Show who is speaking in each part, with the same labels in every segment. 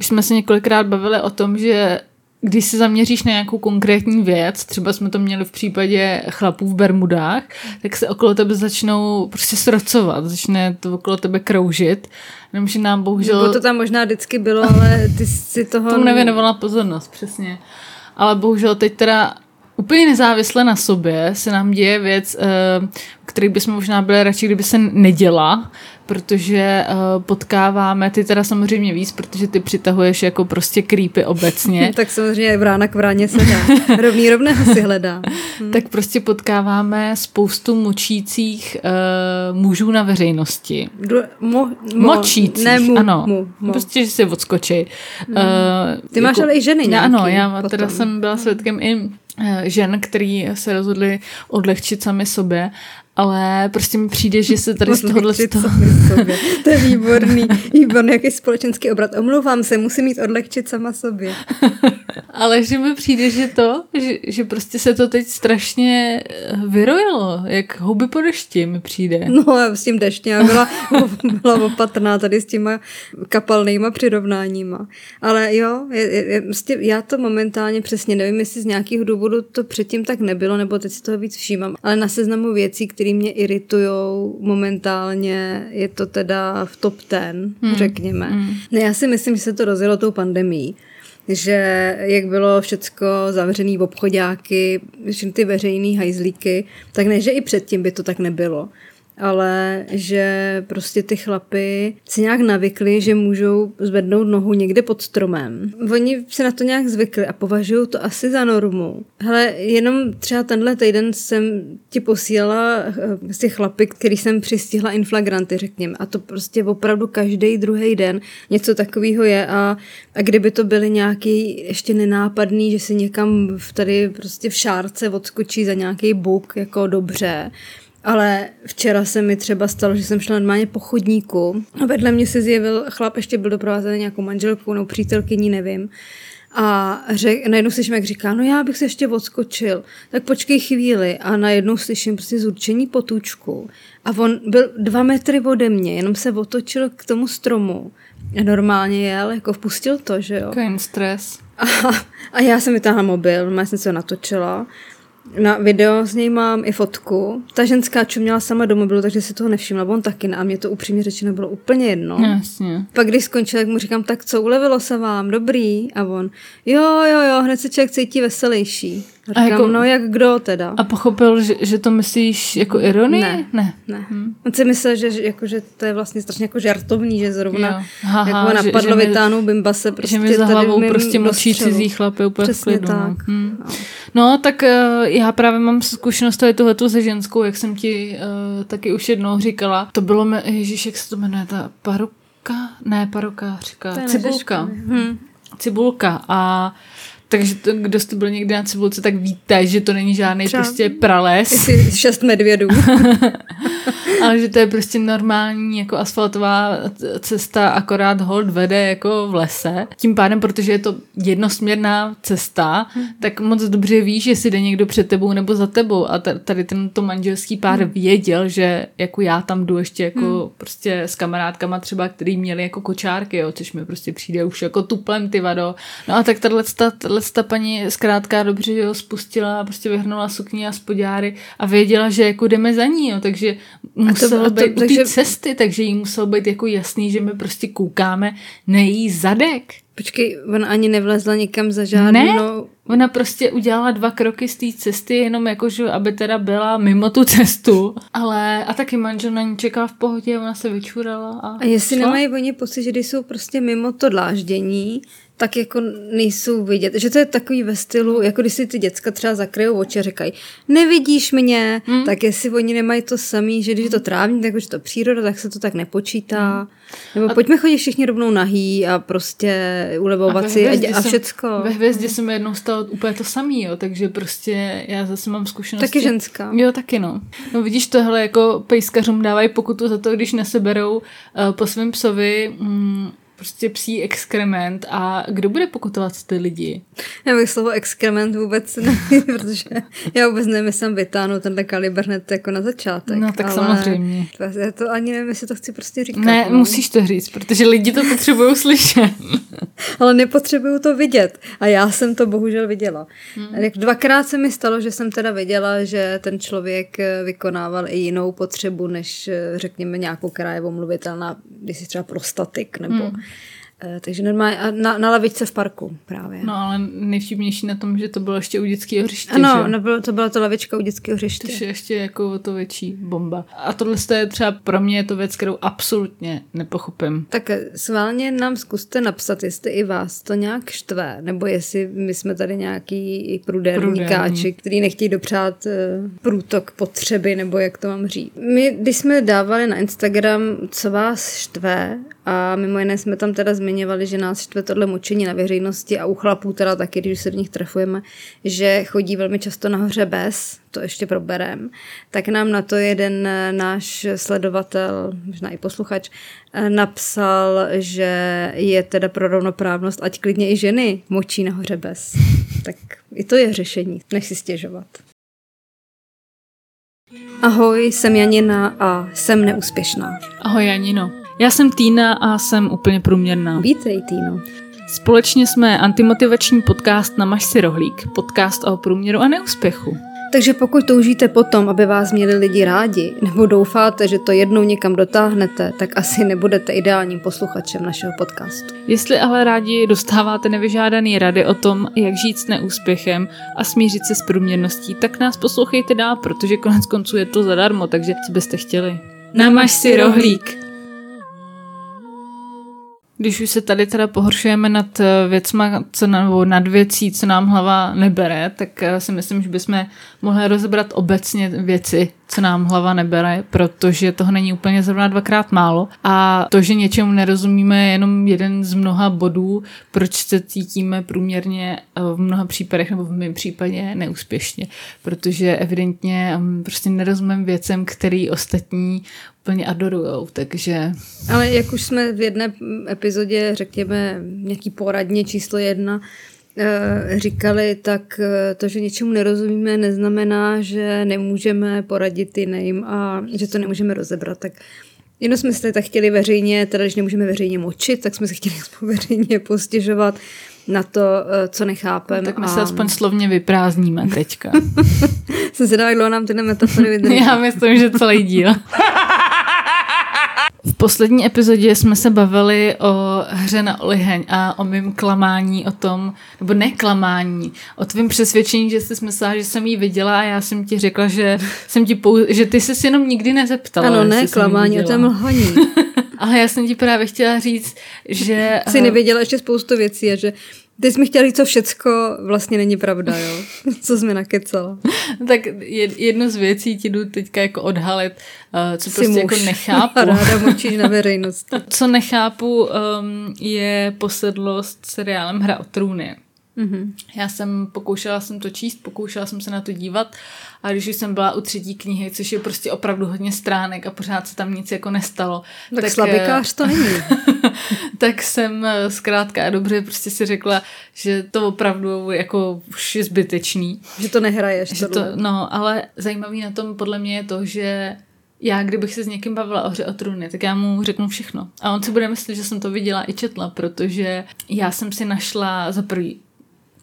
Speaker 1: už jsme se několikrát bavili o tom, že když se zaměříš na nějakou konkrétní věc, třeba jsme to měli v případě chlapů v Bermudách, tak se okolo tebe začnou prostě srocovat, začne to okolo tebe kroužit. Jenomže nám bohužel...
Speaker 2: Nebo to tam možná vždycky bylo, ale ty si toho...
Speaker 1: Tomu nevěnovala pozornost, přesně. Ale bohužel teď teda úplně nezávisle na sobě se nám děje věc, eh, který bychom možná byli radši, kdyby se neděla, protože uh, potkáváme ty teda samozřejmě víc, protože ty přitahuješ jako prostě creepy obecně.
Speaker 2: tak samozřejmě vrána k vráně se dá. Rovný rovného si hledá.
Speaker 1: Hmm. tak prostě potkáváme spoustu močících uh, mužů na veřejnosti.
Speaker 2: Do, mo, mo,
Speaker 1: Močících, ne, mu, ano. Mu, mo. Prostě, že si odskočí.
Speaker 2: Hmm. Uh, ty máš jako, ale i ženy nějaký.
Speaker 1: Ano, já potom. teda jsem byla svědkem i žen, který se rozhodli odlehčit sami sobě ale prostě mi přijde, že se tady z tohohle... Toho...
Speaker 2: To je výborný, výborný jaký společenský obrat. Omlouvám se, musím mít odlehčit sama sobě.
Speaker 1: ale že mi přijde, že to, že, že prostě se to teď strašně eh, vyrojilo, jak houby po dešti mi přijde.
Speaker 2: No a s tím deštně já byla, byla opatrná tady s těma kapalnýma přirovnáníma. Ale jo, je, je, já to momentálně přesně nevím, jestli z nějakého důvodu to předtím tak nebylo, nebo teď si toho víc všímám, ale na seznamu věcí, které které mě iritují momentálně, je to teda v top ten, hmm. řekněme. Hmm. Ne, já si myslím, že se to rozjelo tou pandemí že jak bylo všecko zavřený v obchodáky, ty veřejný hajzlíky, tak ne, že i předtím by to tak nebylo ale že prostě ty chlapy si nějak navykli, že můžou zvednout nohu někde pod stromem. Oni se na to nějak zvykli a považují to asi za normu. Hele, jenom třeba tenhle týden jsem ti posílala eh, ty chlapy, který jsem přistihla inflagranty, řekněme. A to prostě opravdu každý druhý den něco takového je a, a kdyby to byly nějaký ještě nenápadný, že si někam v tady prostě v šárce odskočí za nějaký buk jako dobře, ale včera se mi třeba stalo, že jsem šla normálně po chodníku a vedle mě se zjevil chlap, ještě byl doprovázený nějakou manželkou nebo přítelkyní, nevím. A řek, najednou slyším, jak říká, no já bych se ještě odskočil, tak počkej chvíli. A najednou slyším prostě zurčení potůčku. A on byl dva metry ode mě, jenom se otočil k tomu stromu. A normálně jel, jako vpustil to, že jo.
Speaker 1: Takový stres.
Speaker 2: A, a já jsem vytáhla mobil, já jsem se natočila na video z něj mám i fotku. Ta ženská čuměla sama do mobilu, takže si toho nevšimla, on taky ne. A mě to upřímně řečeno bylo úplně jedno.
Speaker 1: Jasně.
Speaker 2: Pak když skončil, tak mu říkám, tak co, ulevilo se vám, dobrý? A on, jo, jo, jo, hned se člověk cítí veselější. A říkám, a jako, no jak kdo teda?
Speaker 1: A pochopil, že, že to myslíš jako ironii?
Speaker 2: Ne, ne. ne. Hmm. On si myslel, že, jako, že to je vlastně strašně jako žartovný, že zrovna ha, jako napadlo že, vytáhnout bimbase
Speaker 1: prostě že mi za hlavou prostě mlčí cizí chlapy úplně
Speaker 2: Přesně
Speaker 1: klidu.
Speaker 2: No. tak.
Speaker 1: No. Hmm. no tak uh, já právě mám zkušenost tady tohleto se ženskou, jak jsem ti uh, taky už jednou říkala. To bylo, Ježíš, jak se to jmenuje, ta paruka? Ne, paruka, říká, cibulka. Hmm. Cibulka a takže to, kdo jste byl někdy na cibulce, tak víte, že to není žádný Třeba prostě prales.
Speaker 2: šest medvědů.
Speaker 1: Ale že to je prostě normální jako asfaltová cesta, akorát hold vede jako v lese. Tím pádem, protože je to jednosměrná cesta, hmm. tak moc dobře víš, jestli jde někdo před tebou nebo za tebou. A tady tento manželský pár hmm. věděl, že jako já tam jdu ještě jako hmm. prostě s kamarádkama třeba, který měli jako kočárky, jo, což mi prostě přijde už jako tuplem ty vado. No a tak tahle, ta paní zkrátka dobře jo, spustila a prostě vyhrnula sukni a spodáry a věděla, že jako jdeme za ní, jo, takže muselo to, být to, takže... cesty, takže jí muselo být jako jasný, že my prostě koukáme na její zadek.
Speaker 2: Počkej, ona ani nevlezla nikam za žádnou...
Speaker 1: Ne, ona prostě udělala dva kroky z té cesty, jenom jako, že aby teda byla mimo tu cestu, ale a taky manžel na ní čekal v pohodě, ona se vyčurala a
Speaker 2: A jestli šla? nemají oni pocit, že když jsou prostě mimo to dláždění, tak jako nejsou vidět. Že to je takový ve stylu, jako když si ty děcka třeba zakryjou oči a říkají, nevidíš mě, hmm. tak jestli oni nemají to samý, že když je to trávník, tak už to příroda, tak se to tak nepočítá. Hmm. Nebo a pojďme chodit všichni rovnou nahý a prostě ulevovat si a, a všecko.
Speaker 1: Ve hvězdě se mi jednou stalo úplně to samý, jo, takže prostě já zase mám zkušenost.
Speaker 2: Taky ženská.
Speaker 1: Jo, taky no. No vidíš, tohle jako pejskařům dávají pokutu za to, když neseberou uh, po svém psovi mm, prostě psí exkrement a kdo bude pokutovat ty lidi?
Speaker 2: Já bych slovo exkrement vůbec nevím, protože já vůbec nevím, jestli jsem vytáhnu tenhle kaliber hned jako na začátek.
Speaker 1: No tak ale samozřejmě.
Speaker 2: To, já to ani nevím, jestli to chci prostě říkat.
Speaker 1: Ne, no. musíš to říct, protože lidi to potřebují slyšet.
Speaker 2: ale nepotřebuju to vidět. A já jsem to bohužel viděla. Hmm. Dvakrát se mi stalo, že jsem teda viděla, že ten člověk eh, vykonával i jinou potřebu, než eh, řekněme nějakou, která je omluvitelná, když si třeba prostatik nebo... Hmm takže normálně na, na lavičce v parku právě.
Speaker 1: No ale nejvtipnější na tom, že to bylo ještě u dětského hřiště.
Speaker 2: Ano, nebylo, to byla to lavička u dětského hřiště.
Speaker 1: To je ještě jako to větší bomba. A tohle je třeba pro mě je to věc, kterou absolutně nepochopím.
Speaker 2: Tak sválně nám zkuste napsat, jestli i vás to nějak štve, nebo jestli my jsme tady nějaký pruderníkáči, který nechtějí dopřát eh, průtok potřeby, nebo jak to mám říct. My, když jsme dávali na Instagram, co vás štve, a mimo jiné jsme tam teda zmiňovali, že nás štve tohle mučení na veřejnosti a u chlapů teda taky, když se v nich trefujeme, že chodí velmi často nahoře bez, to ještě proberem, tak nám na to jeden náš sledovatel, možná i posluchač, napsal, že je teda pro rovnoprávnost, ať klidně i ženy močí nahoře bez. Tak i to je řešení, než si stěžovat. Ahoj, jsem Janina a jsem neúspěšná.
Speaker 1: Ahoj Janino. Já jsem Týna a jsem úplně průměrná.
Speaker 2: Vítej, Týno.
Speaker 1: Společně jsme antimotivační podcast na si rohlík, podcast o průměru a neúspěchu.
Speaker 2: Takže pokud toužíte potom, aby vás měli lidi rádi, nebo doufáte, že to jednou někam dotáhnete, tak asi nebudete ideálním posluchačem našeho podcastu.
Speaker 1: Jestli ale rádi dostáváte nevyžádaný rady o tom, jak žít s neúspěchem a smířit se s průměrností, tak nás poslouchejte dál, protože konec konců je to zadarmo, takže co byste chtěli. Namaž si rohlík. Když už se tady teda pohoršujeme nad eh, věcma, co, nebo nad věcí, co nám hlava nebere, tak eh, si myslím, že bychom mohli rozebrat obecně věci, co nám hlava nebere, protože toho není úplně zrovna dvakrát málo. A to, že něčemu nerozumíme, je jenom jeden z mnoha bodů, proč se cítíme průměrně eh, v mnoha případech, nebo v mém případě neúspěšně. Protože evidentně mm, prostě nerozumím věcem, který ostatní úplně adorujou, takže...
Speaker 2: Ale jak už jsme v jedné epizodě, řekněme, nějaký poradně číslo jedna, říkali, tak eh, to, že něčemu nerozumíme, neznamená, že nemůžeme poradit jiným a že to nemůžeme rozebrat. Tak jenom jsme se tak chtěli veřejně, teda když nemůžeme veřejně močit, tak jsme se chtěli veřejně postěžovat na to, eh, co nechápeme.
Speaker 1: No, tak my a... se aspoň slovně vyprázdníme teďka.
Speaker 2: jsem si dala, nám tyhle metafory vydrží.
Speaker 1: Já myslím, že celý díl. V poslední epizodě jsme se bavili o hře na oliheň a o mým klamání o tom, nebo neklamání, o tvém přesvědčení, že jsi myslela, že jsem ji viděla a já jsem ti řekla, že jsem ti pou... že ty jsi jenom nikdy nezeptala.
Speaker 2: Ano, ne klamání, o tom lhaní.
Speaker 1: Ale já jsem ti právě chtěla říct, že...
Speaker 2: Jsi nevěděla ještě spoustu věcí a že mi chtěla říct, co všecko vlastně není pravda, jo? Co jsi mi nakecala.
Speaker 1: tak jednu z věcí ti jdu teďka jako odhalit, uh, co jsi prostě jako muž. jako nechápu.
Speaker 2: Ráda močíš na veřejnosti.
Speaker 1: co nechápu, um, je posedlost seriálem Hra o trůny. Mm-hmm. Já jsem pokoušela jsem to číst, pokoušela jsem se na to dívat a když už jsem byla u třetí knihy, což je prostě opravdu hodně stránek a pořád se tam nic jako nestalo.
Speaker 2: Tak, tak slabikář to není.
Speaker 1: tak jsem eh, zkrátka a dobře prostě si řekla, že to opravdu jako už je zbytečný.
Speaker 2: Že to nehraješ.
Speaker 1: Že to, no, ale zajímavý na tom podle mě je to, že já, kdybych se s někým bavila o hře o trůny, tak já mu řeknu všechno. A on si bude myslet, že jsem to viděla i četla, protože já jsem si našla za prvý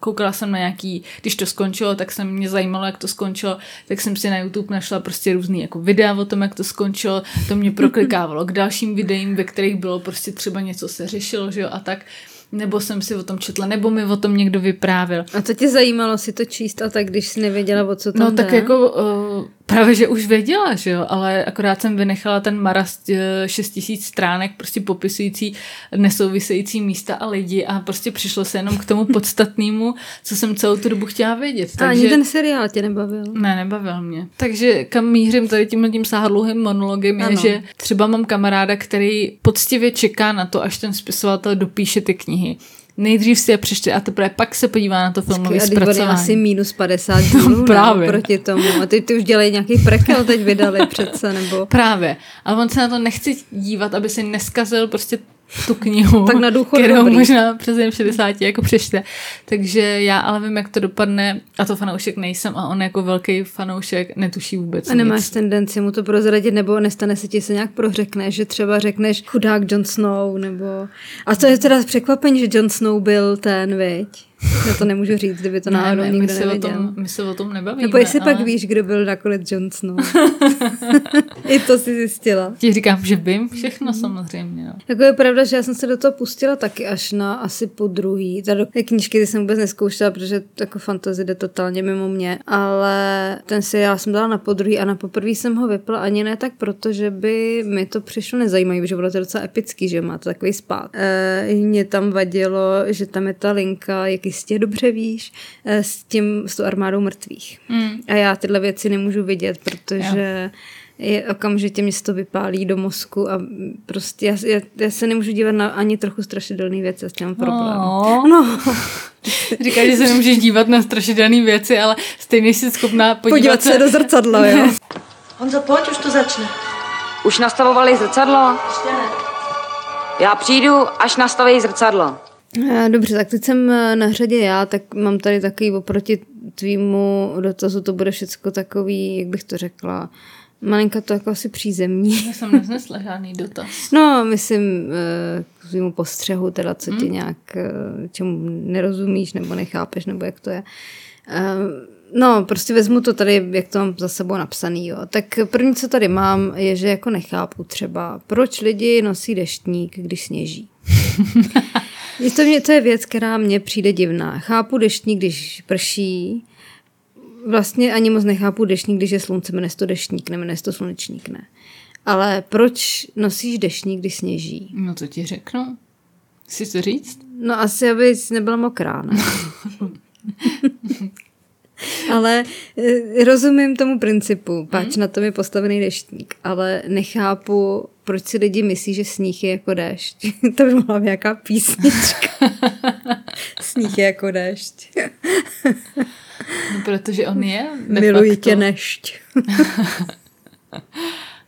Speaker 1: koukala jsem na nějaký, když to skončilo, tak se mě zajímalo, jak to skončilo, tak jsem si na YouTube našla prostě různý jako videa o tom, jak to skončilo, to mě proklikávalo k dalším videím, ve kterých bylo prostě třeba něco se řešilo, že jo, a tak. Nebo jsem si o tom četla, nebo mi o tom někdo vyprávěl.
Speaker 2: A co tě zajímalo si to číst a tak, když jsi nevěděla, o co tam
Speaker 1: No tak jako uh, právě, že už věděla, že jo, ale akorát jsem vynechala ten marast uh, 6 tisíc stránek prostě popisující nesouvisející místa a lidi a prostě přišlo se jenom k tomu podstatnému, co jsem celou tu dobu chtěla vědět.
Speaker 2: Takže... A ani ten seriál tě nebavil?
Speaker 1: Ne, nebavil mě. Takže kam mířím tady tím tím sáhodlouhým monologem je, ano. že třeba mám kamaráda, který poctivě čeká na to, až ten spisovatel dopíše ty knihy. Nejdřív si je přečte a teprve pak se podívá na to filmové zpracování.
Speaker 2: asi minus 50 dílů no, právě. proti tomu. A ty, ty už dělají nějaký prekel, teď vydali přece, nebo...
Speaker 1: Právě. A on se na to nechce dívat, aby si neskazil prostě tu knihu,
Speaker 2: Tak na důchod
Speaker 1: kterou
Speaker 2: dobrý.
Speaker 1: možná přes jen 60 jako přečte. Takže já ale vím, jak to dopadne a to fanoušek nejsem a on jako velký fanoušek netuší vůbec
Speaker 2: A nemáš
Speaker 1: nic.
Speaker 2: tendenci mu to prozradit, nebo nestane se ti se nějak prořekne, že třeba řekneš chudák Jon Snow, nebo... A to je teda překvapení, že Jon Snow byl ten, viď? Já to nemůžu říct, kdyby to náhodou
Speaker 1: my,
Speaker 2: nikdo
Speaker 1: se o
Speaker 2: nevěděl.
Speaker 1: tom, my se o tom nebavíme.
Speaker 2: nebo jestli
Speaker 1: ale
Speaker 2: pak víš, kdo byl nakonec Jon Snow. I to si zjistila.
Speaker 1: Ti říkám, že vím všechno samozřejmě. No.
Speaker 2: Jako je pravda, že já jsem se do toho pustila taky až na asi po druhý. Tady ty knížky ty jsem vůbec neskoušela, protože jako fantasy jde totálně mimo mě. Ale ten seriál jsem dala na podruhý a na poprvé jsem ho vypla ani ne tak proto, že by mi to přišlo nezajímavé, že bylo to docela epický, že má to takový spát. E, mě tam vadilo, že tam je ta linka, jak jistě dobře víš, e, s tím, s tou armádou mrtvých.
Speaker 1: Mm.
Speaker 2: A já tyhle věci nemůžu vidět, protože je okamžitě mě se to vypálí do mozku a prostě já, já, já se nemůžu dívat na ani trochu strašidelné věci, s tím mám problém.
Speaker 1: No.
Speaker 2: No,
Speaker 1: Říkáš, že se nemůžeš dívat na strašidelné věci, ale stejně jsi schopná podívat,
Speaker 2: podívat se do zrcadla, jo.
Speaker 3: Honzo, pojď, už to začne.
Speaker 4: Už nastavovali zrcadlo?
Speaker 3: Ještě ne.
Speaker 4: Já přijdu, až nastaví zrcadlo.
Speaker 2: Eh, Dobře, tak teď jsem eh, na řadě já, tak mám tady takový oproti tvýmu dotazu, to bude všecko takový, jak bych to řekla, malinka to jako asi přízemní.
Speaker 1: Já jsem neznesla žádný dotaz.
Speaker 2: No, myslím eh, k tvýmu postřehu, teda co ti nějak, eh, čemu nerozumíš nebo nechápeš, nebo jak to je. No, prostě vezmu to tady, jak to mám za sebou napsaný, jo. Tak první, co tady mám, je, že jako nechápu třeba, proč lidi nosí deštník, když sněží. to, mě, to je věc, která mně přijde divná. Chápu deštník, když prší, vlastně ani moc nechápu deštník, když je slunce, jmenuje to deštník, se to slunečník, ne. Ale proč nosíš deštník, když sněží?
Speaker 1: No to ti řeknu. Chci to říct?
Speaker 2: No asi, aby jsi nebyla mokrá, ne? ale eh, rozumím tomu principu, páč na tom je postavený deštník, ale nechápu, proč si lidi myslí, že sníh je jako déšť. to by mohla být nějaká písnička. sníh je jako déšť.
Speaker 1: No, protože on je
Speaker 2: Miluji tě nešť.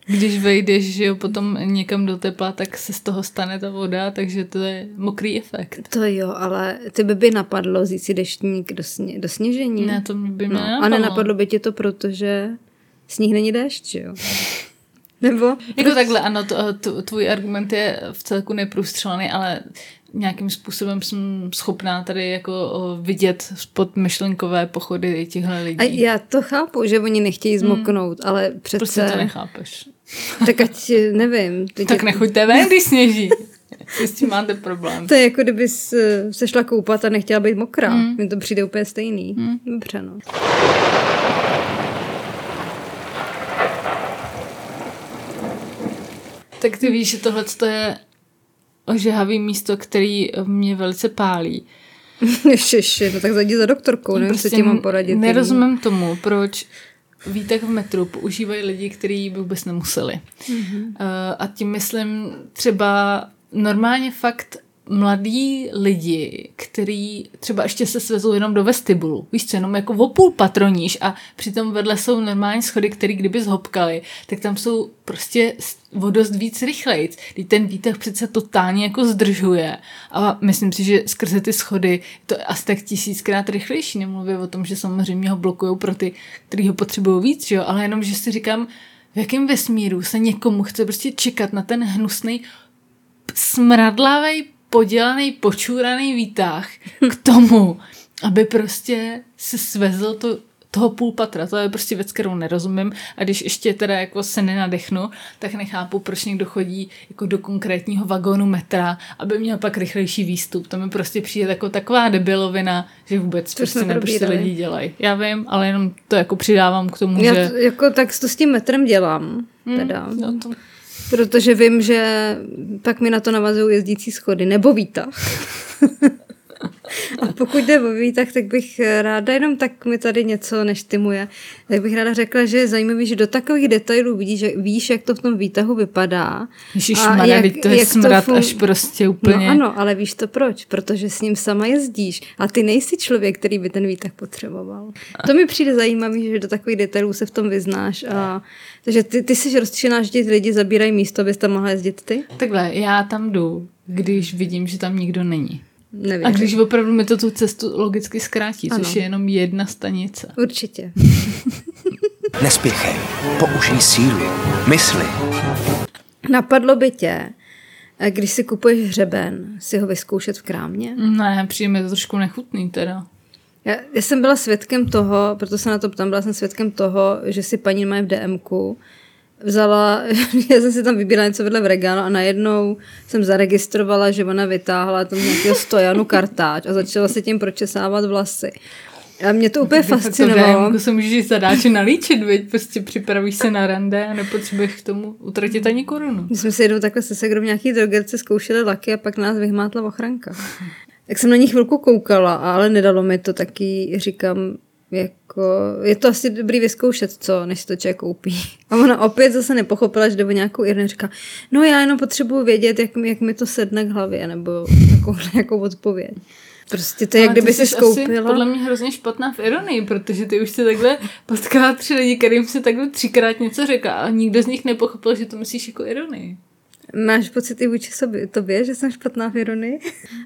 Speaker 1: Když vejdeš že jo, potom někam do tepla, tak se z toho stane ta voda, takže to je mokrý efekt.
Speaker 2: To jo, ale ty by by napadlo vzít si deštník do, sně, do sněžení.
Speaker 1: Ne, to by mě
Speaker 2: no, A
Speaker 1: nenapadlo.
Speaker 2: by tě to, protože sníh není déšť, že jo? Nebo?
Speaker 1: Jako takhle, ano, to, to, tvůj argument je v celku neprůstřelený, ale nějakým způsobem jsem schopná tady jako vidět spod myšlenkové pochody těchto lidí.
Speaker 2: A já to chápu, že oni nechtějí zmoknout, hmm. ale přece...
Speaker 1: Prostě to nechápeš.
Speaker 2: Tak ať, nevím. Teď
Speaker 1: Tak
Speaker 2: je,
Speaker 1: nechoďte ven, když sněží. S tím máte problém.
Speaker 2: to je jako kdyby se šla koupat a nechtěla být mokrá. Hmm. Mně to přijde úplně stejný. Hmm. Dobře, no.
Speaker 1: Tak ty víš, že tohle je ožehavý místo, který mě velice pálí.
Speaker 2: Ježiši, no tak zajdi za doktorkou, nevím, co ti mám poradit.
Speaker 1: Prostě Nerozumím tomu, proč výtek v metru používají lidi, kteří by vůbec nemuseli. Mm-hmm. Uh, a tím myslím třeba normálně fakt mladí lidi, který třeba ještě se svezou jenom do vestibulu, víš co, jenom jako o půl patroníš a přitom vedle jsou normální schody, které kdyby zhopkali, tak tam jsou prostě o dost víc rychlejc. Teď ten výtah přece totálně jako zdržuje a myslím si, že skrze ty schody to je asi tak tisíckrát rychlejší, nemluvím o tom, že samozřejmě ho blokují pro ty, kteří ho potřebují víc, že jo? ale jenom, že si říkám, v jakém vesmíru se někomu chce prostě čekat na ten hnusný smradlavý, podělaný, počúraný výtah k tomu, aby prostě se svezl to, toho půl patra. To je prostě věc, kterou nerozumím. A když ještě teda jako se nenadechnu, tak nechápu, proč někdo chodí jako do konkrétního vagónu metra, aby měl pak rychlejší výstup. To mi prostě přijde jako taková debilovina, že vůbec
Speaker 2: To
Speaker 1: prostě ty
Speaker 2: probírali.
Speaker 1: lidi dělají. Já vím, ale jenom to jako přidávám k tomu,
Speaker 2: Já
Speaker 1: že...
Speaker 2: jako tak to s tím metrem dělám, teda.
Speaker 1: No to,
Speaker 2: Protože vím, že pak mi na to navazují jezdící schody, nebo výtah. A pokud jde o výtah, tak bych ráda, jenom tak mi tady něco neštimuje, tak bych ráda řekla, že je zajímavý, že do takových detailů vidíš, že víš, jak to v tom výtahu vypadá.
Speaker 1: Ježišmarja, teď to je smrad
Speaker 2: fun-
Speaker 1: až prostě úplně...
Speaker 2: No ano, ale víš to proč? Protože s ním sama jezdíš a ty nejsi člověk, který by ten výtah potřeboval. To mi přijde zajímavý, že do takových detailů se v tom vyznáš. A, takže ty, ty jsi rozčilená, že ti lidi zabírají místo, abys tam mohla jezdit ty?
Speaker 1: Takhle, já tam jdu, když vidím, že tam nikdo není.
Speaker 2: Nevím.
Speaker 1: A když opravdu mi to tu cestu logicky zkrátí,
Speaker 2: Ano.
Speaker 1: což je jenom jedna stanice.
Speaker 2: Určitě.
Speaker 5: Nespěchej, použij sílu, mysli.
Speaker 2: Napadlo by tě, když si kupuješ hřeben, si ho vyzkoušet v krámě?
Speaker 1: Ne, přijde mi to trošku nechutný teda.
Speaker 2: Já, já jsem byla svědkem toho, proto se na to ptám, byla jsem svědkem toho, že si paní má v DMku vzala, já jsem si tam vybírala něco vedle v regálu a najednou jsem zaregistrovala, že ona vytáhla tam nějakého stojanu kartáč a začala si tím pročesávat vlasy. A mě to úplně fascinovalo.
Speaker 1: To se můžeš zadáče nalíčit, viď? Prostě připravíš se na rande a nepotřebuješ k tomu utratit ani korunu.
Speaker 2: My jsme si jednou takhle se segrou v nějaký drogerce zkoušeli laky a pak nás vyhmátla ochranka. Tak jsem na ní chvilku koukala, ale nedalo mi to taky, říkám, jako, je to asi dobrý vyzkoušet, co, než si to člověk koupí. A ona opět zase nepochopila, že jde o nějakou Irene, říká, no já jenom potřebuji vědět, jak, mi- jak mi to sedne k hlavě, nebo takovou nějakou odpověď. Prostě to je, jak kdyby si skoupila.
Speaker 1: podle mě hrozně špatná v ironii, protože ty už se takhle potkala tři lidi, kterým se takhle třikrát něco řekla a nikdo z nich nepochopil, že to myslíš jako ironii.
Speaker 2: Máš pocit i vůči sobě, tobě, že jsem špatná v ironii?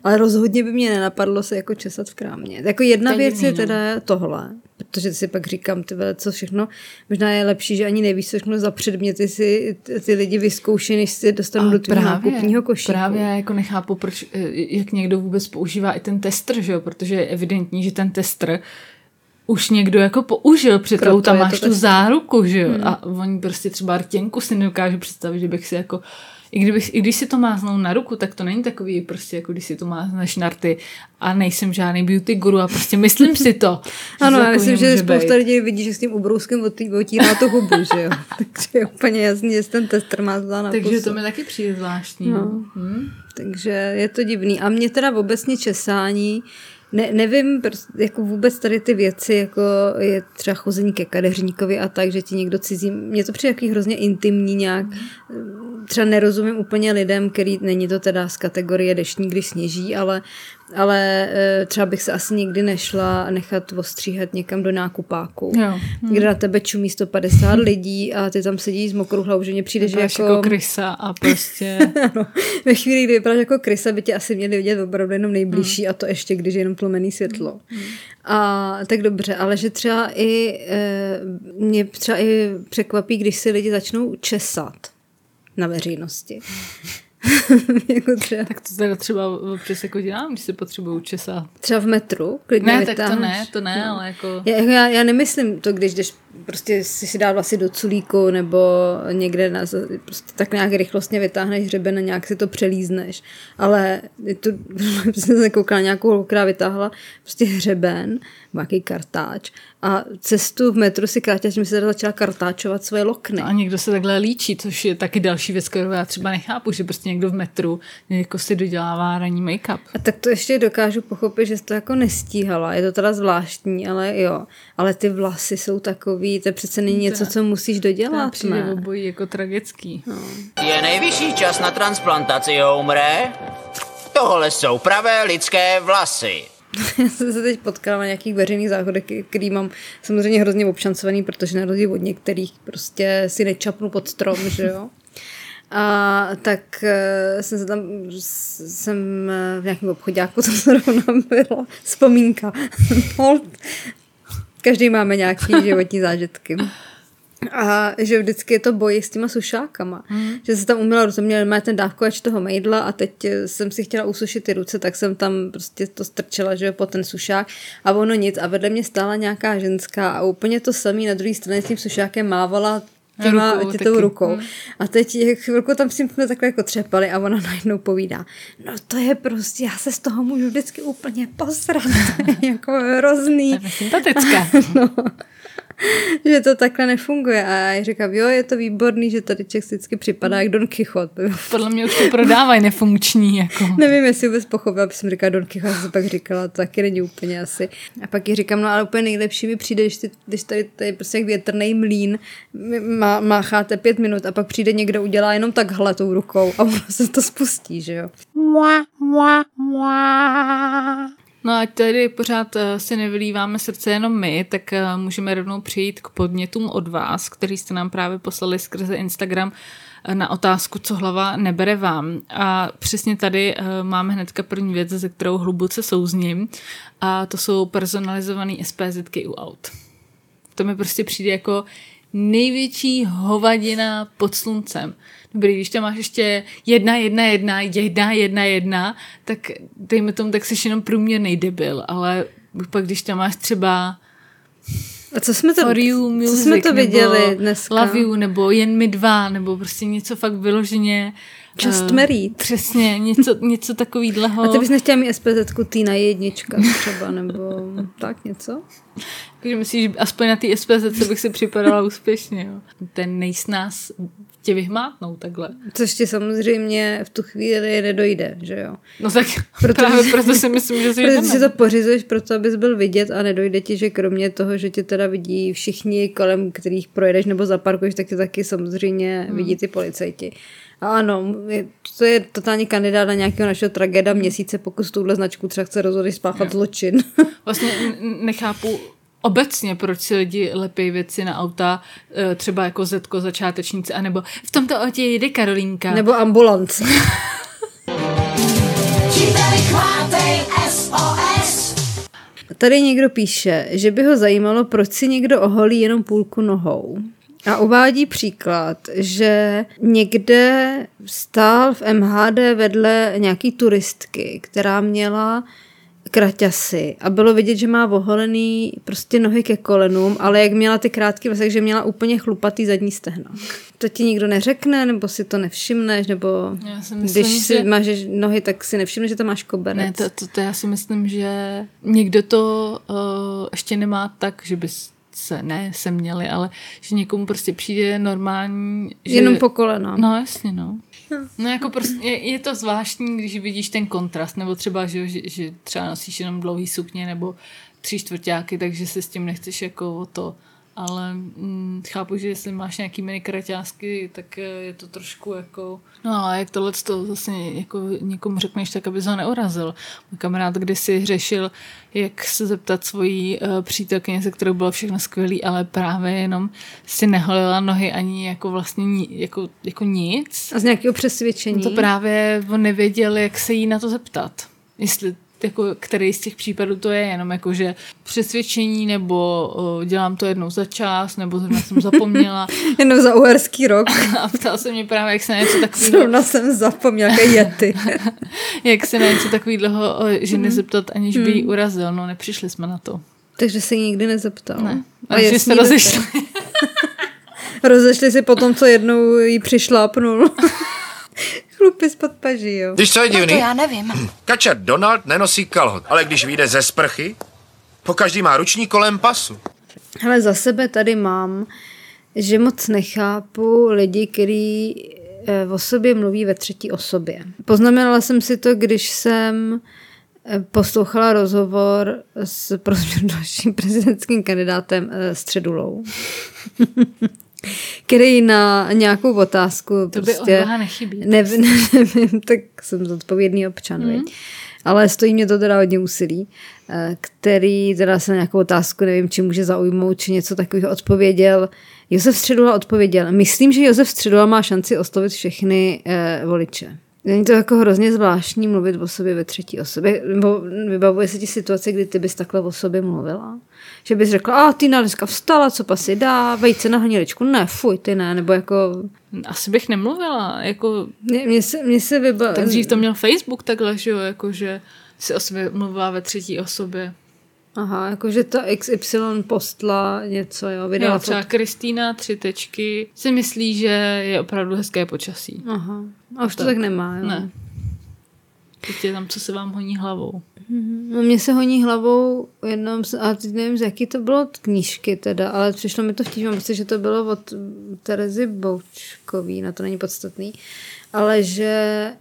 Speaker 2: Ale rozhodně by mě nenapadlo se jako česat v krámě. Jako jedna
Speaker 1: To
Speaker 2: věc je
Speaker 1: no.
Speaker 2: teda tohle, protože si pak říkám, ty vole, co všechno, možná je lepší, že ani nevíš, co všechno za předměty si ty- lidi vyzkouší, než si dostanou do tvého nákupního košíku.
Speaker 1: Právě já jako nechápu, proč, eh, jak někdo vůbec používá i ten testr, že jo? protože je evidentní, že ten testr už někdo jako použil, tou tam máš tu záruku, že jo, hmm. a oni prostě třeba rtěnku si nedokážu představit, že bych si jako i, kdybych, I když si to máznou na ruku, tak to není takový prostě jako když si to mázneš na rty a nejsem žádný beauty guru a prostě myslím si to.
Speaker 2: Ano,
Speaker 1: to
Speaker 2: já myslím, že spousta lidí vidí, že s tím ubrouskem otí- otírá tu hubu, že jo. Takže je úplně jasný, že ten tester má na
Speaker 1: Takže
Speaker 2: pusu.
Speaker 1: to mi taky přijde zvláštní. No. Hm?
Speaker 2: Takže je to divný. A mě teda obecně česání, ne, nevím, prostě, jako vůbec tady ty věci, jako je třeba chození ke kadeřníkovi a tak, že ti někdo cizí, mně to přijde jaký hrozně intimní nějak, třeba nerozumím úplně lidem, který, není to teda z kategorie deštní, když sněží, ale, ale eh, třeba bych se asi nikdy nešla nechat ostříhat někam do nákupáku,
Speaker 1: Jo.
Speaker 2: kde na tebe čumí 150 lidí a ty tam sedí s mokrou hlavou, že mě přijde, že jako...
Speaker 1: jako krysa a prostě...
Speaker 2: Ano. Ve chvíli, kdy vypadáš jako krysa, by tě asi měli vidět opravdu jenom nejbližší
Speaker 1: Hmm.
Speaker 2: a to ještě, když je jenom tlumený světlo. A tak dobře, ale že třeba i e, mě třeba i překvapí, když si lidi začnou česat na veřejnosti. jako třeba,
Speaker 1: tak to teda třeba občas jako dělám, když se potřebuju česat.
Speaker 2: třeba v metru. Klidně
Speaker 1: Ne, tak to
Speaker 2: vytáhneš.
Speaker 1: ne, to ne, ale jako...
Speaker 2: Já, já, já nemyslím to, když jdeš prostě si, si dát vlasy do culíku nebo někde na, prostě tak nějak rychlostně vytáhneš hřeben a nějak si to přelízneš. Ale je to, jsem se koukala nějakou holku, která vytáhla prostě hřeben, nějaký kartáč a cestu v metru si krátila, že mi se začala kartáčovat svoje lokny.
Speaker 1: A někdo se takhle líčí, což je taky další věc, kterou já třeba nechápu, že prostě někdo v metru jako si dodělává ranní make-up.
Speaker 2: A tak to ještě dokážu pochopit, že jsi to jako nestíhala. Je to teda zvláštní, ale jo. Ale ty vlasy jsou takový, to přece není něco, co musíš
Speaker 1: To
Speaker 2: dodělat,
Speaker 1: přijde
Speaker 2: ne?
Speaker 1: obojí jako tragický. No.
Speaker 6: Je nejvyšší čas na transplantaci, Homre. Tohle jsou pravé lidské vlasy.
Speaker 2: Já jsem se teď potkala na nějakých veřejných záchodech, který mám samozřejmě hrozně obšancovaný, protože na rozdíl od některých prostě si nečapnu pod strom, že jo. A tak eh, jsem se tam, jsem eh, v nějakém obchodáku, to zrovna byla vzpomínka. Každý máme nějaký životní zážitky. A že vždycky je to boj s těma sušákama. Mm. Že se tam uměla, to měla má ten dávkovač toho mejdla a teď eh, jsem si chtěla usušit ty ruce, tak jsem tam prostě to strčila, že jo, po ten sušák a ono nic. A vedle mě stála nějaká ženská a úplně to samý na druhé straně s tím sušákem mávala těma,
Speaker 1: Rukou
Speaker 2: tě,
Speaker 1: taky.
Speaker 2: tou rukou. A teď chvilku tam si jsme takhle jako třepali a ona najednou povídá, no to je prostě, já se z toho můžu vždycky úplně posrat. Jako hrozný.
Speaker 1: Sympatická.
Speaker 2: No. že to takhle nefunguje. A já říkám, jo, je to výborný, že tady Čech vždycky připadá jak Don Quixote.
Speaker 1: Podle mě už to prodávají nefunkční. Jako.
Speaker 2: Nevím, jestli vůbec pochopila, aby jsem říkala Don Quixote, jsem pak říkala, to taky není úplně asi. A pak jí říkám, no ale úplně nejlepší mi přijde, když, ty, když tady, tady prostě jak větrný mlín má, mácháte pět minut a pak přijde někdo, udělá jenom takhle tou rukou a ono se to spustí, že jo.
Speaker 1: No a tady pořád eh, si nevylíváme srdce jenom my, tak eh, můžeme rovnou přijít k podnětům od vás, který jste nám právě poslali skrze Instagram eh, na otázku, co hlava nebere vám. A přesně tady máme hnedka první věc, ze kterou hluboce souzním a to jsou personalizované SPZky u aut. To mi prostě přijde jako největší hovadina pod sluncem. Dobrý, když tam máš ještě jedna, jedna, jedna, jedna, jedna, jedna, tak dejme tomu, tak jsi jenom průměrný debil, ale pak když tam máš třeba
Speaker 2: a co jsme to,
Speaker 1: For you music,
Speaker 2: co jsme to viděli
Speaker 1: nebo
Speaker 2: dneska?
Speaker 1: Love you, nebo Jen my dva, nebo prostě něco fakt vyloženě
Speaker 2: Just
Speaker 1: eh,
Speaker 2: married.
Speaker 1: Přesně, něco, něco takového.
Speaker 2: A ty bys nechtěla mít SPZ Týna jednička třeba, nebo tak něco?
Speaker 1: Takže myslíš, že aspoň na té SPZ bych si připadala úspěšně, jo. Ten nejsnás tě vyhmátnou takhle.
Speaker 2: Což ti samozřejmě v tu chvíli nedojde, že jo?
Speaker 1: No tak
Speaker 2: Protože-
Speaker 1: právě proto si myslím, že si
Speaker 2: Protože
Speaker 1: jdeme.
Speaker 2: si to pořizuješ proto, abys byl vidět a nedojde ti, že kromě toho, že tě teda vidí všichni kolem, kterých projedeš nebo zaparkuješ, tak tě taky samozřejmě
Speaker 1: Hmm.
Speaker 2: vidí ty policajti. A ano, to je totální kandidát na nějakého našeho tragéda měsíce, pokud z touhle značku třeba chce rozhodně spáchat zločin.
Speaker 1: Vlastně nechápu obecně, proč si lidi lepí věci na auta, eh, třeba jako Zetko začátečníci, anebo v tomto autě jede Karolínka.
Speaker 2: nebo ambulance. Tady někdo píše, že by ho zajímalo, proč si někdo oholí jenom půlku nohou. A uvádí příklad, že někde stál v MHD vedle nějaký turistky, která měla kraťasy a bylo vidět, že má oholený prostě nohy ke kolenům, ale jak měla ty krátké vlasy, takže měla úplně chlupatý zadní stehna. To ti nikdo neřekne, nebo si to nevšimneš, nebo
Speaker 1: Já si myslím,
Speaker 2: když si
Speaker 1: že-
Speaker 2: máš nohy, tak si nevšimneš, že tam máš koberec.
Speaker 1: Ne, to, to, to já si myslím, že někdo to uh, ještě nemá tak, že by se, ne, se měli, ale že někomu prostě přijde normální, že...
Speaker 2: Jenom po kolenám.
Speaker 1: No jasně, no. No jako prostě je, je to zvláštní, když vidíš ten kontrast, nebo třeba, že, že, že třeba nosíš jenom dlouhý sukně nebo tři čtvrtáky, takže se s tím nechceš jako o to. Ale mm, chápu, že jestli máš nějaký mini kraťásky, tak eh, je to trošku jako... No ale jak tohle to zase jako někomu řekneš, tak aby ho neurazil. Můj kamarád kdysi řešil, jak se zeptat svojí uh, přítelkyně, se kterou bylo všechno skvělý, ale právě jenom si neholila nohy ani jako vlastně ni, jako, jako nic.
Speaker 2: A z nějakého přesvědčení.
Speaker 1: To právě on nevěděl, jak se jí na to zeptat. Jestli jako, který z těch případů to je, jenom jako, že přesvědčení, nebo o, dělám to jednou za čas, nebo zrovna jsem zapomněla.
Speaker 2: Jenom za uherský rok.
Speaker 1: A ptal se mě právě, jak se na něco takového,
Speaker 2: Zrovna jsem zapomněl, jaké jety.
Speaker 1: jak se na něco takového ženy zeptat, aniž by jí urazil. No, nepřišli jsme na to.
Speaker 2: Takže se jí nikdy nezeptal.
Speaker 1: Ne.
Speaker 2: A
Speaker 1: A že jste rozešli.
Speaker 2: Rozešli si potom, co jednou jí přišlápnul. Chlupy spod paží, jo.
Speaker 5: Víš, co je divný?
Speaker 7: já nevím.
Speaker 5: Kačer Donald nenosí kalhot, ale když vyjde ze sprchy, po každý má ruční kolem pasu.
Speaker 2: Ale za sebe tady mám, že moc nechápu lidi, kteří eh, o sobě mluví ve třetí osobě. Poznamenala jsem si to, když jsem eh, poslouchala rozhovor s dalším prezidentským kandidátem eh, Středulou. který na nějakou otázku
Speaker 1: To by
Speaker 2: prostě...
Speaker 1: odvaha nechybí.
Speaker 2: Nevím, nevím, tak jsem zodpovědný občan, mm. ale stojí mě to teda hodně úsilí, eh, který teda se na nějakou otázku, nevím, či může zaujmout, či něco takového odpověděl. Josef Středula odpověděl, myslím, že Josef Středula má šanci oslovit všechny eh, voliče. Není to jako hrozně zvláštní mluvit o sobě ve třetí osobě? Nebo vybavuje se ti situace, kdy ty bys takhle o sobě mluvila? Že bys řekla, a ty dneska vstala, co pasy dá, vejce na hniličku, ne, fuj, ty ne, nebo jako...
Speaker 1: Asi bych nemluvila, jako
Speaker 2: Mě, mě se, mě se vyba...
Speaker 1: tak dřív to měl Facebook takhle, že jo, jako že si o sobě mluvila ve třetí osobě.
Speaker 2: Aha, jakože ta XY postla něco, jo, vydala
Speaker 1: Jo, třeba Kristýna, tři tečky, si myslí, že je opravdu hezké počasí.
Speaker 2: Aha, a už to
Speaker 1: Tak.
Speaker 2: tak nemá, jo.
Speaker 1: Ne. Teď je tam, co se vám honí hlavou.
Speaker 2: No mě se honí hlavou jednom, z- a teď nevím, z jaký to bylo od knížky teda, ale přišlo mi to vtipně, pocit, že to bylo od Terezy Boučkový, na to není podstatný, ale že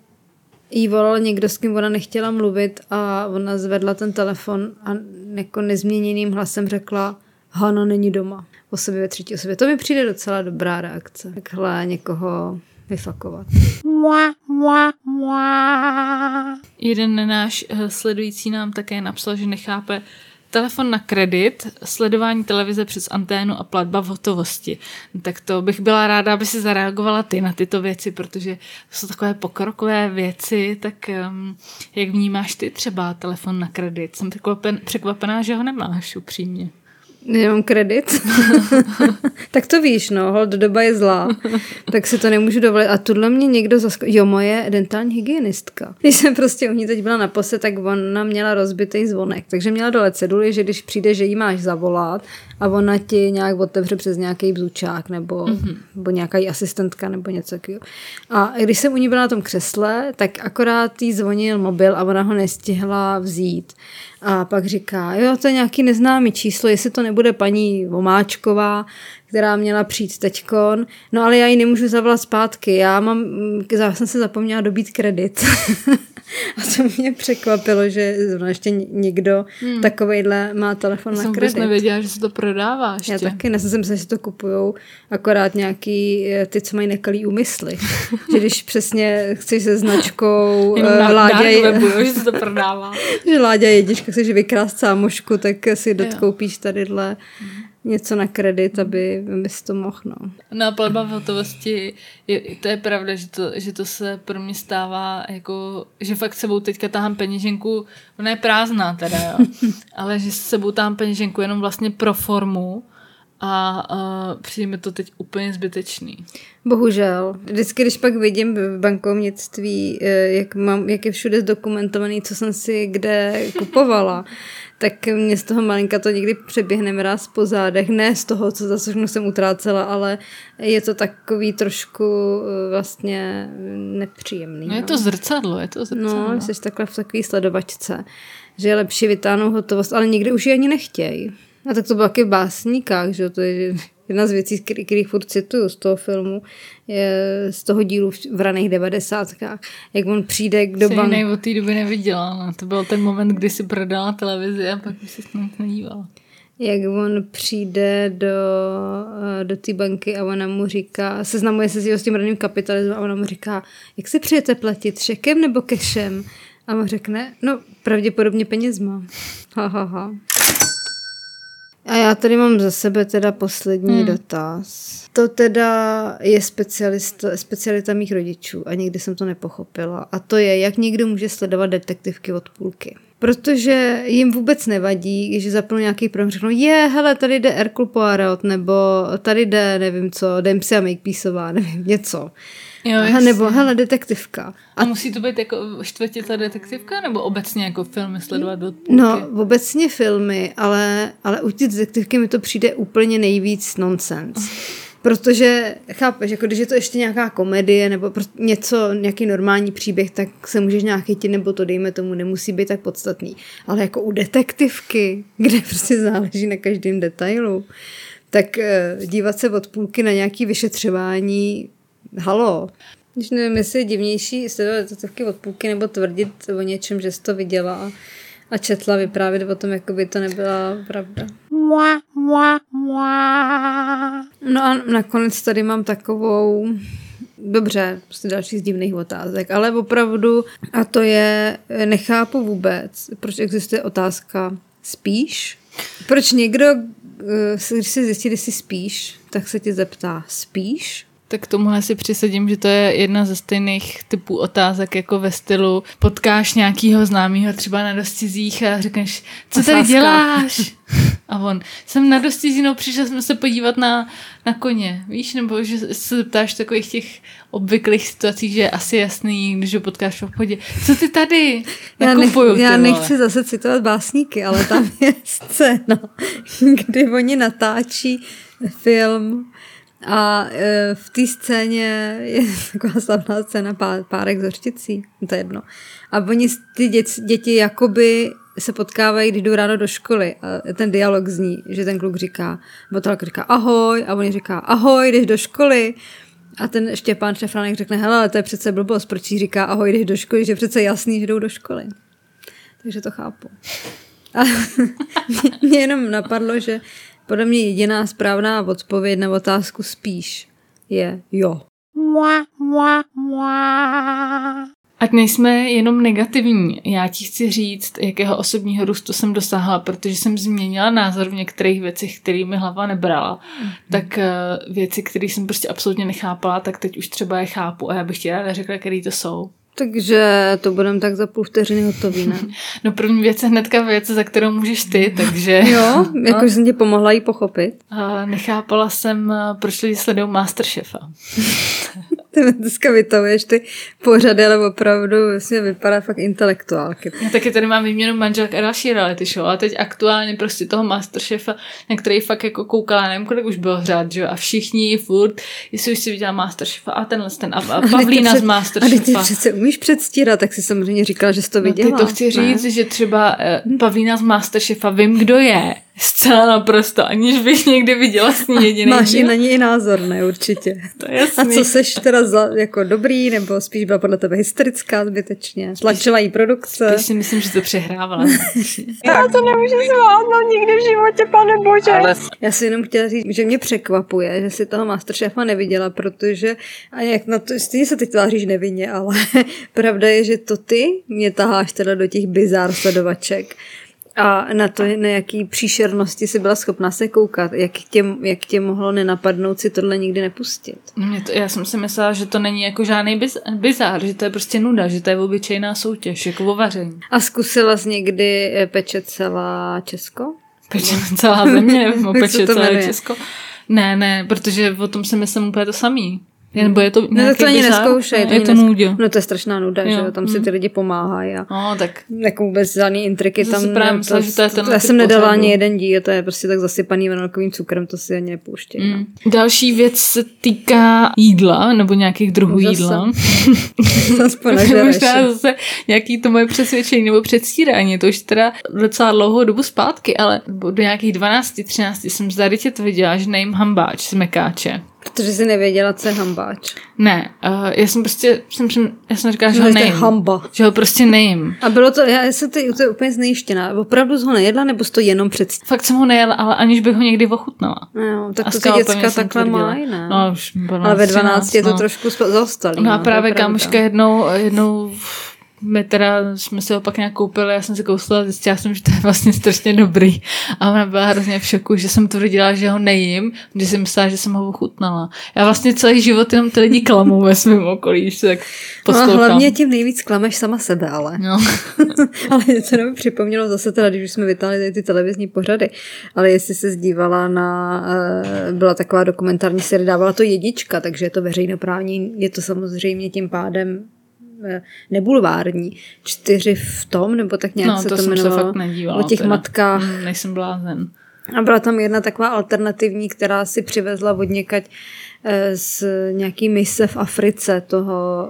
Speaker 2: jí volal někdo, s kým ona nechtěla mluvit a ona zvedla ten telefon a jako nezměněným hlasem řekla Hana není doma. O sobě ve třetí osobě. To mi přijde docela dobrá reakce. Takhle někoho vyfakovat.
Speaker 1: Jeden náš eh, sledující nám také napsal, že nechápe telefon na kredit, sledování televize přes anténu a platba v hotovosti. Tak to bych byla ráda, aby si zareagovala ty na tyto věci, protože to jsou takové pokrokové věci, tak um, jak vnímáš ty třeba telefon na kredit? Jsem překvapen, překvapená, že ho nemáš upřímně.
Speaker 2: Nemám kredit. tak to víš, no, hold, doba je zlá. tak si to nemůžu dovolit. A tuhle mě někdo zasko... Jo, moje dentální hygienistka. Když jsem prostě u ní teď byla naposled, tak ona měla rozbitý zvonek. Takže měla dole ceduly, že když přijde, že jí máš zavolat a ona ti nějak otevře přes nějaký bzučák nebo, mm-hmm. nebo nějaká asistentka nebo něco takového. A když jsem u ní byla na tom křesle, tak akorát jí zvonil mobil a ona ho nestihla vzít. A pak říká, jo, to je nějaký neznámý číslo, jestli to nebude paní Vomáčková, která měla přijít teďkon. No ale já ji nemůžu zavolat zpátky, já mám, já jsem se zapomněla dobít kredit. a to mě překvapilo, že zrovna ještě někdo hmm. takovejhle má telefon
Speaker 1: Já
Speaker 2: na
Speaker 1: jsem
Speaker 2: kredit.
Speaker 1: nevěděla, že se to prodává ještě.
Speaker 2: Já taky, ne, jsem myslela, že to kupujou akorát nějaký eh, ty, co mají nekalý úmysly. že když přesně chceš se značkou
Speaker 1: na
Speaker 2: Láďa,
Speaker 1: webu, že se to prodává.
Speaker 2: že Láďa jednička chceš vykrást sámošku, tak si dokoupíš tadyhle něco na kredit, aby, aby si to mohl, no.
Speaker 1: No a platba v hotovosti, je, to je pravda, že to, že to se pro mě stává jako, že fakt sebou teďka tahám peněženku, ona je prázdná teda, jo, ale že s sebou tahám peněženku jenom vlastně pro formu a, a přijde mi to teď úplně zbytečný.
Speaker 2: Bohužel. Vždycky, když pak vidím v bankovnictví, eh, jak, mám, jak je všude zdokumentovaný, co jsem si kde kupovala, tak mě z toho malinka to někdy přeběhne mráz po zádech. Ne z toho, co za všechno jsem utrácela, ale je to takový trošku eh, vlastně nepříjemný.
Speaker 1: No je to zrcadlo, je to zrcadlo.
Speaker 2: No, jsi takhle v takové sledovačce, že je lepší vytáhnout hotovost, ale někdy už ji ani nechtějí. A tak to bylo taky v básníkách, že to je jedna z věcí, který furt cituju z toho filmu, je z toho dílu v- raných devadesátkách, jak on přijde k dobám...
Speaker 1: jinej od té doby neviděla. No. To byl ten moment, kdy si prodala televizi a pak už to nic nedívala.
Speaker 2: jak on přijde do, do té banky a ona mu říká, seznamuje se s jeho s tím raným kapitalismem a ona mu říká, jak si přijete platit, šekem nebo kešem? A on řekne, no pravděpodobně penězma. Ha, ha, ha. A já tady mám za sebe teda poslední hmm. dotaz. To teda je specialista, specialita mých rodičů a nikdy jsem to nepochopila. A to je, jak někdo může sledovat detektivky od půlky. Protože jim vůbec nevadí, když zapnou nějaký program, řeknou, je, hele, tady jde Hercule Poirot, nebo tady jde, nevím co, Dempsey a Makepeaceová, nevím, něco.
Speaker 1: Jo,
Speaker 2: Aha, nebo, hele, detektivka.
Speaker 1: A musí to být jako čtvrtitá detektivka, nebo obecně jako filmy sledovat od půlky?
Speaker 2: No, obecně filmy, ale, ale u té detektivky mi to přijde úplně nejvíc nonsens. Protože, chápeš, jako když je to ještě nějaká komedie nebo něco, nějaký normální příběh, tak se můžeš nějak chytit, nebo to dejme tomu, nemusí být tak podstatný. Ale jako u detektivky, kde prostě záleží na každém detailu, tak eh, dívat se od půlky na nějaký vyšetřování, halo, když nevím, jestli je divnější sledovat detektivky od půlky nebo tvrdit o něčem, že jsi to viděla a četla vyprávět o tom, jako by to nebyla pravda. No a nakonec tady mám takovou, dobře, prostě další z divných otázek, ale opravdu, a to je, nechápu vůbec, proč existuje otázka spíš? Proč někdo, eh, když si zjistí, jestli spíš, tak se tě zeptá spíš?
Speaker 1: Tak k tomuhle si přisedím, že to je jedna ze stejných typů otázek, jako ve stylu potkáš nějakýho známého třeba na dostizích a řekneš, co tady děláš? A on, jsem na dostizí, no přišel jsem se podívat na, na koně, víš, nebo že se ptáš v takových těch obvyklých situacích, že je asi jasný, když ho potkáš v obchodě, co ty tady?
Speaker 2: Já, nech, já
Speaker 1: vole."
Speaker 2: nechci zase citovat básníky, ale tam je scéna, kdy oni natáčí film A e, v té scéně je taková slavná scéna pá, párek z hořticí, to je jedno. A oni ty děc, děti jakoby se potkávají, když jdou ráno do školy a ten dialog zní, že ten kluk říká, Botelka říká ahoj a oni říká ahoj, jdeš do školy a ten Štěpán Štěfránek řekne, hele, ale to je přece blbost, proč jí říká ahoj, jdeš do školy, že je přece jasný, že jdou do školy. Takže to chápu. A mě jenom napadlo, že podle mě jediná správná odpověď na otázku spíš je jo.
Speaker 1: Ať nejsme jenom negativní, já ti chci říct, jakého osobního růstu jsem dosáhla, protože jsem změnila názor v některých věcech, které mi hlava nebrala. Tak eh, věci, které jsem prostě absolutně nechápala, tak teď už třeba je chápu a já bych ti ráda řekla, které to jsou.
Speaker 2: Takže to budeme tak za půl vteřiny hotový, ne?
Speaker 1: No první věc je hnedka věc, za kterou můžeš ty, takže...
Speaker 2: Jo, jako jsem ti pomohla jí pochopit.
Speaker 1: A nechápala jsem, eh, proč lidi sledují Masterchefa.
Speaker 2: Ty dneska vytahuješ ty pořady, ale opravdu vlastně vypadá fakt intelektuálky.
Speaker 1: Já taky tady mám výměnu manželek a další reality show, a teď aktuálně prostě toho Masterchefa, na který fakt jako koukala, nevím, kolik už bylo řád, že jo, a všichni furt, jestli už si viděla Masterchefa a tenhle ten, a, a Pavlína z
Speaker 2: A teď ty
Speaker 1: Masterchefa.
Speaker 2: přece umíš předstírat, tak si samozřejmě říkala, že jsi to
Speaker 1: No,
Speaker 2: viděla.
Speaker 1: teď to chci
Speaker 2: ne?
Speaker 1: říct, že třeba eh, Pavlína z Masterchefa, vím, kdo je, zcela naprosto, aniž bych někdy viděla s ní jediný
Speaker 2: Máš i
Speaker 1: díl.
Speaker 2: na ní i názor, ne, určitě.
Speaker 1: To je
Speaker 2: A co seš teda za, jako dobrý, nebo spíš byla podle tebe hysterická zbytečně? Tlačila jí produkce?
Speaker 1: Spíš si myslím, že to přehrávala.
Speaker 7: Já to nemůžu zvládnout nikdy v životě, pane bože.
Speaker 8: Ale
Speaker 2: Já si jenom chtěla říct, že mě překvapuje, že si toho Masterchefa neviděla, protože a jak na to, stejně se teď tváříš nevinně, ale pravda je, že to ty mě taháš teda do těch bizár sledovaček. A na to, na jaký příšernosti si byla schopná se koukat, jak tě, jak tě mohlo nenapadnout si tohle nikdy nepustit.
Speaker 1: Mě to, já jsem si myslela, že to není jako žádný biz, bizár, že to je prostě nuda, že to je obyčejná soutěž, jako o vaření.
Speaker 2: A zkusila jsi někdy eh, peče celá Česko?
Speaker 1: Peče celá země, nevím, o
Speaker 2: Jak se
Speaker 1: peče celé
Speaker 2: jmenuje?
Speaker 1: Česko. Ne, ne, protože o tom si myslím úplně to samý. Nebo je to
Speaker 2: No tak to ani neskoušej.
Speaker 1: Ne,
Speaker 2: to
Speaker 1: je to nudě.
Speaker 2: No to je strašná nuda,
Speaker 1: Jo,
Speaker 2: že jo, tam si
Speaker 1: mm.
Speaker 2: ty lidi pomáhají a
Speaker 1: No, tak
Speaker 2: jako vůbec žádný intriky
Speaker 1: To
Speaker 2: tam.
Speaker 1: si právě
Speaker 2: ne,
Speaker 1: myslela, že to je tenhle
Speaker 2: Já jsem nedala ani jeden díl, to je prostě tak zasypaný vanilkovým cukrem, to si ani nepouštěj. no.
Speaker 1: Mm. Další věc se týká jídla, nebo nějakých druhů
Speaker 2: Zase.
Speaker 1: jídla. Možná zase nějaký to moje přesvědčení nebo předstírání, to už teda docela dlouhou dobu zpátky, ale do nějakých 12, 13 jsem zde tě viděla, že nejím hambáč z Mekáče.
Speaker 2: Protože jsi nevěděla, co je hambáč.
Speaker 1: Ne, uh, já jsem prostě, jsem, jsem, já jsem říkala, že ho
Speaker 2: No,
Speaker 1: nejím.
Speaker 2: hamba.
Speaker 1: Že ho prostě nejím.
Speaker 2: A bylo to, já jsem to, to je úplně znejištěná. Opravdu jsi ho nejedla, nebo jsi to jenom představila?
Speaker 1: Fakt jsem ho nejela, ale aniž bych ho někdy ochutnala.
Speaker 2: No, tak
Speaker 1: A
Speaker 2: to ty děcka takhle mají, ne?
Speaker 1: No, už bylo
Speaker 2: Ale ve 12 je to
Speaker 1: no.
Speaker 2: trošku zaostalý.
Speaker 1: No a
Speaker 2: je
Speaker 1: právě kámoška jednou, jednou my teda jsme si ho pak nějak koupili, já jsem si kousla a zjistila jsem, že to je vlastně strašně dobrý. A ona byla hrozně v šoku, že jsem tvrdila, že ho nejím, že jsem myslela, že jsem ho ochutnala. Já vlastně celý život jenom ty lidi klamu ve svém okolí, když se tak
Speaker 2: No a
Speaker 1: poslouchám.
Speaker 2: hlavně tím nejvíc klameš sama sebe, ale.
Speaker 1: No.
Speaker 2: ale něco mi připomnělo zase teda, když už jsme vytáhli ty televizní pořady, ale jestli se zdívala na, eh, byla taková dokumentární série, dávala to jednička, takže je to veřejnoprávní, je to samozřejmě tím pádem nebulvární. Čtyři v tom, nebo tak nějak
Speaker 1: no,
Speaker 2: se
Speaker 1: to,
Speaker 2: to
Speaker 1: jsem se
Speaker 2: jmenovalo.
Speaker 1: fakt nedívala.
Speaker 2: O těch
Speaker 1: teda.
Speaker 2: matkách.
Speaker 1: Mm, nejsem blázen.
Speaker 2: A byla tam jedna taková alternativní, která si přivezla od někať eh, z nějaký mise v Africe toho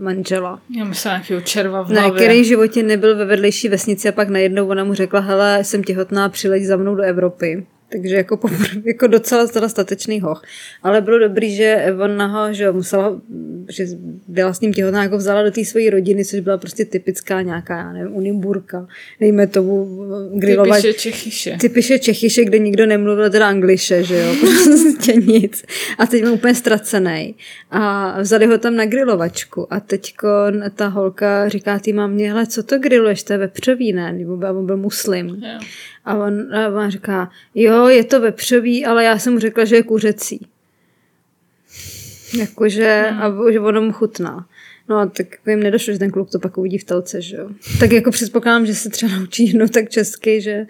Speaker 2: eh, manžela.
Speaker 1: Já myslím nějakého červa v
Speaker 2: Ne,
Speaker 1: hlavě.
Speaker 2: který v životě nebyl ve vedlejší vesnici a pak najednou ona mu řekla, hele, jsem těhotná, přileď za mnou do Evropy. Takže jako, popr- jako docela teda statečný hoch. Ale bylo dobrý, že ona ho, že musela, že byla s ním těhotná, jako vzala do té své rodiny, což byla prostě typická nějaká, já nevím, unimburka, dejme tomu grilovat.
Speaker 1: Ty píše Čechyše.
Speaker 2: Ty píše Čechyše, kde nikdo nemluvil teda angliše, že jo, prostě nic. A teď byl úplně ztracený. A vzali ho tam na grilovačku a teďko ta holka říká ty mámě, hele, co to griluješ, to je vepřový, ne? Nebo byl, muslim.
Speaker 1: Jo.
Speaker 2: A on, a on říká, jo, je to vepřový, ale já jsem mu řekla, že je kuřecí. Jakože, a že ono mu chutná. No a tak jim nedošlo, že ten kluk to pak uvidí v telce, že jo. Tak jako předpokládám, že se třeba naučí jednou tak česky, že...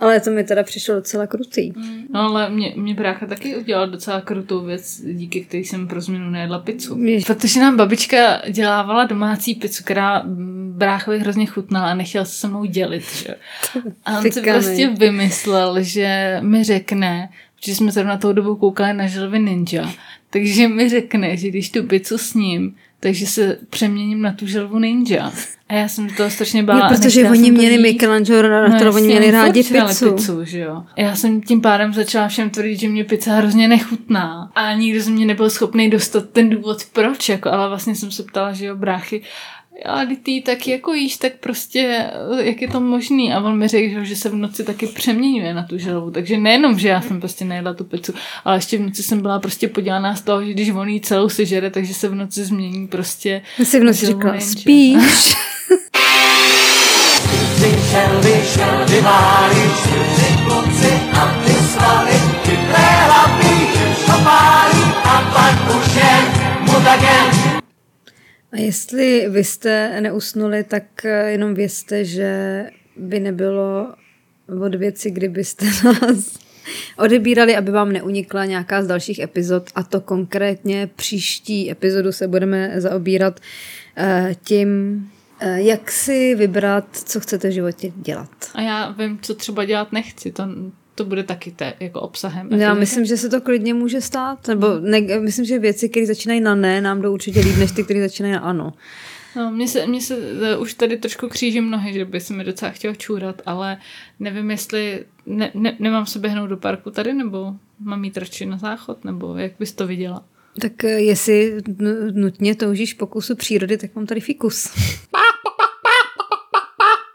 Speaker 2: Ale to mi teda přišlo docela krutý.
Speaker 1: No ale mě, mě brácha taky udělal docela krutou věc, díky který jsem pro změnu nejedla pizzu.
Speaker 2: Jež-
Speaker 1: Protože nám babička dělávala domácí pizzu, která mm, bráchovi hrozně chutnala a nechtěl se se mnou dělit. Že? A on si prostě vymyslel, že mi řekne, že jsme zrovna tou dobu koukali na želvy ninja, takže mi řekne, že když tu pizzu s ním, takže se přeměním na tu želvu ninja. A já jsem to strašně bála.
Speaker 2: Jo, protože oni měli Michelangelo, na to oni měli rádi pizzu.
Speaker 1: pizzu že jo. Já jsem tím pádem začala všem tvrdit, že mě pizza hrozně nechutná. A nikdo z mě nebyl schopný dostat ten důvod, proč. Jako, ale vlastně jsem se ptala, že jo, bráchy, a ty tak jako jíš, tak prostě, jak je to možný? A on mi řekl, že se v noci taky přeměňuje na tu želvu. Takže nejenom, že já jsem prostě nejedla tu pizzu, ale ještě v noci jsem byla prostě podělaná z toho, že když on jí celou sežere, takže se v noci změní prostě.
Speaker 2: Já si v noci říkala, spíš. A jestli vy jste neusnuli, tak eh, jenom vězte, že by nebylo od věci, kdybyste nás odebírali, aby vám neunikla nějaká z dalších epizod a to konkrétně příští epizodu se budeme zaobírat uh, tím, uh, jak si vybrat, co chcete v životě dělat.
Speaker 1: A já vím, co třeba dělat nechci. To, to bude taky te, jako obsahem.
Speaker 2: Já myslím, že se to klidně může stát, nebo ne, myslím, že věci, které začínají na ne, nám jdou určitě líp, než ty, které začínají na ano.
Speaker 1: No, mně se, mně se uh, už tady trošku kříží mnohy, že by se mi docela chtěl čůrat, ale nevím, jestli ne, ne, nemám se běhnout do parku tady, nebo mám jít radši na záchod, nebo jak bys to viděla?
Speaker 2: Tak jestli nutně toužíš pokusu přírody, tak mám tady fikus.